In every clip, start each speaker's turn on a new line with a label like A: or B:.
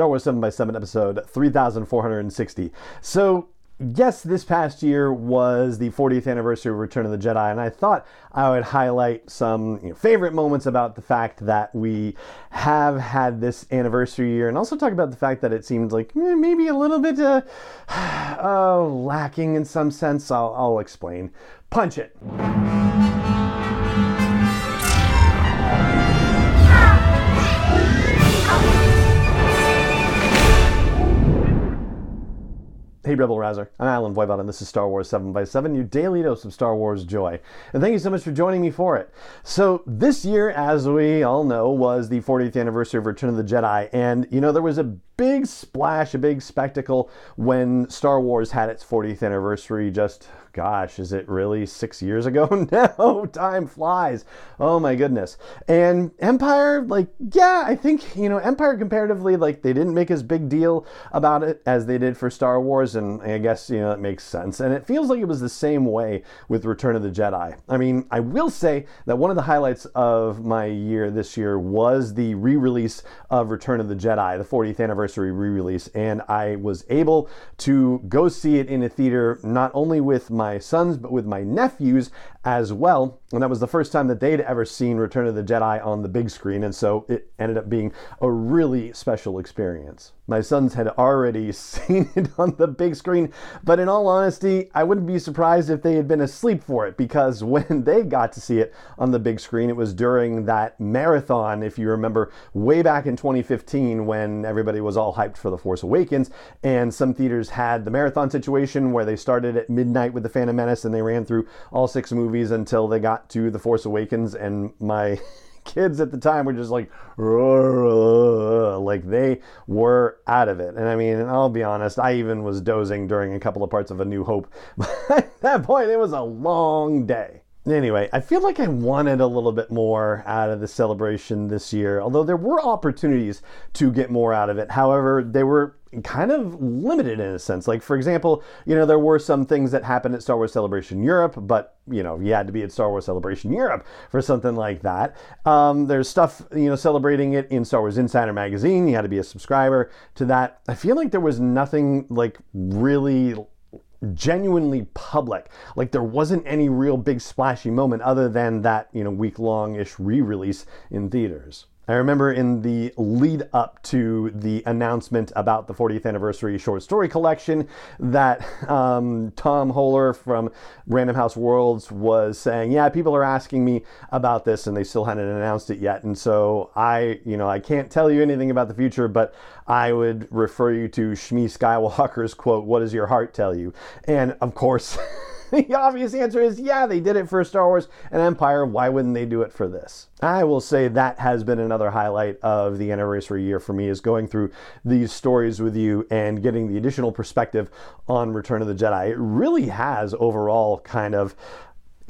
A: Star Wars 7 by 7 episode 3460. So, yes, this past year was the 40th anniversary of Return of the Jedi, and I thought I would highlight some you know, favorite moments about the fact that we have had this anniversary year, and also talk about the fact that it seemed like eh, maybe a little bit uh, uh, lacking in some sense. I'll, I'll explain. Punch it. Hey Rebel Rouser, I'm Allen Voivod and this is Star Wars 7 by 7 your daily dose of Star Wars joy. And thank you so much for joining me for it. So this year, as we all know, was the 40th anniversary of Return of the Jedi, and you know, there was a big splash, a big spectacle when Star Wars had its 40th anniversary just gosh, is it really six years ago now? Time flies. Oh my goodness. And Empire, like, yeah, I think, you know, Empire comparatively, like, they didn't make as big deal about it as they did for Star Wars. And I guess, you know, it makes sense. And it feels like it was the same way with Return of the Jedi. I mean, I will say that one of the highlights of my year this year was the re release of Return of the Jedi, the 40th anniversary re release. And I was able to go see it in a theater, not only with my sons, but with my nephews as well. And that was the first time that they'd ever seen Return of the Jedi on the big screen. And so it ended up being a really special experience. My sons had already seen it on the big screen, but in all honesty, I wouldn't be surprised if they had been asleep for it because when they got to see it on the big screen, it was during that marathon, if you remember, way back in 2015 when everybody was all hyped for The Force Awakens. And some theaters had the marathon situation where they started at midnight with The Phantom Menace and they ran through all six movies movies until they got to The Force Awakens, and my kids at the time were just like, like they were out of it. And I mean, I'll be honest, I even was dozing during a couple of parts of A New Hope. But at that point, it was a long day. Anyway, I feel like I wanted a little bit more out of the celebration this year, although there were opportunities to get more out of it. However, they were kind of limited in a sense. Like, for example, you know, there were some things that happened at Star Wars Celebration Europe, but, you know, you had to be at Star Wars Celebration Europe for something like that. Um, there's stuff, you know, celebrating it in Star Wars Insider Magazine. You had to be a subscriber to that. I feel like there was nothing like really genuinely public. Like there wasn't any real big splashy moment other than that, you know, week long ish re release in theaters. I remember in the lead up to the announcement about the 40th anniversary short story collection that um, Tom Hoeler from Random House Worlds was saying, "Yeah, people are asking me about this, and they still hadn't announced it yet." And so I, you know, I can't tell you anything about the future, but I would refer you to Shmi Skywalker's quote, "What does your heart tell you?" And of course. the obvious answer is yeah, they did it for Star Wars and Empire. Why wouldn't they do it for this? I will say that has been another highlight of the anniversary year for me is going through these stories with you and getting the additional perspective on Return of the Jedi. It really has overall kind of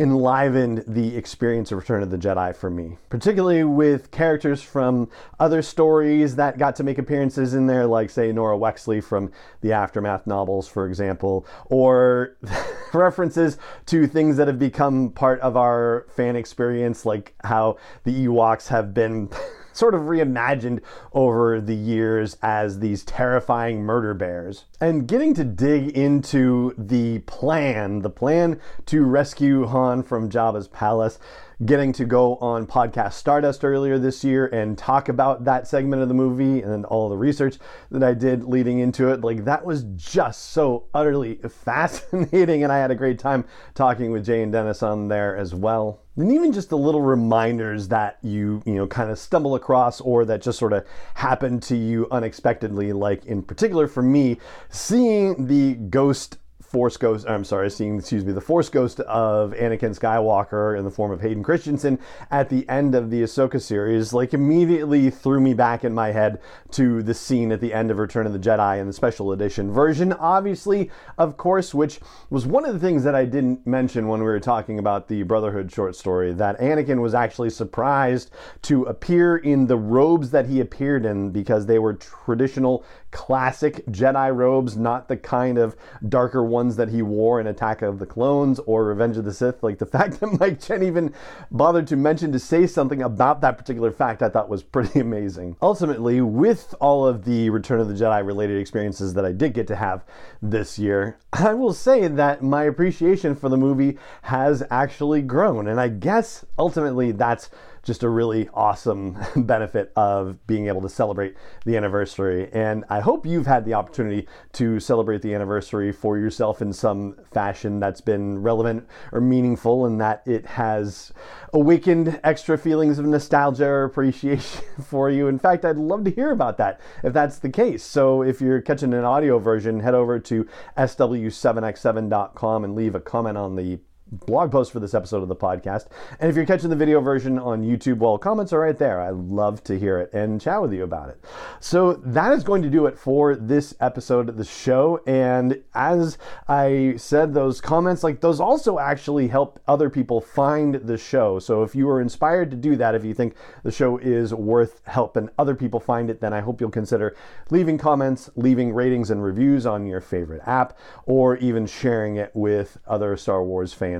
A: enlivened the experience of Return of the Jedi for me, particularly with characters from other stories that got to make appearances in there, like, say, Norra Wexley from the Aftermath novels, for example, or references to things that have become part of our fan experience, like how the Ewoks have been. sort of reimagined over the years as these terrifying murder bears. And getting to dig into the plan, the plan to rescue Han from Jabba's palace, getting to go on podcast Stardust earlier this year and talk about that segment of the movie and all the research that I did leading into it. Like that was just so utterly fascinating, and I had a great time talking with Jay and Dennis on there as well and even just the little reminders that you you know kind of stumble across or that just sort of happen to you unexpectedly like in particular for me seeing the ghost Force Ghost, I'm sorry, seeing, excuse me, the Force Ghost of Anakin Skywalker in the form of Hayden Christensen at the end of the Ahsoka series, like immediately threw me back in my head to the scene at the end of Return of the Jedi in the special edition version, obviously, of course, which was one of the things that I didn't mention when we were talking about the Brotherhood short story, that Anakin was actually surprised to appear in the robes that he appeared in because they were traditional classic Jedi robes, not the kind of darker ones ones that he wore in Attack of the Clones or Revenge of the Sith. Like the fact that Mike Chen even bothered to mention to say something about that particular fact, I thought was pretty amazing. Ultimately, with all of the Return of the Jedi related experiences that I did get to have this year, I will say that my appreciation for the movie has actually grown. And I guess ultimately that's just a really awesome benefit of being able to celebrate the anniversary. And I hope you've had the opportunity to celebrate the anniversary for yourself in some fashion that's been relevant or meaningful and that it has awakened extra feelings of nostalgia or appreciation for you. In fact, I'd love to hear about that if that's the case. So if you're catching an audio version, head over to sw7x7.com and leave a comment on the blog post for this episode of the podcast. And if you're catching the video version on YouTube, well, comments are right there. I love to hear it and chat with you about it. So that is going to do it for this episode of the show. And as I said, those comments, like those also actually help other people find the show. So if you are inspired to do that, if you think the show is worth helping other people find it, then I hope you'll consider leaving comments, leaving ratings and reviews on your favorite app, or even sharing it with other Star Wars fans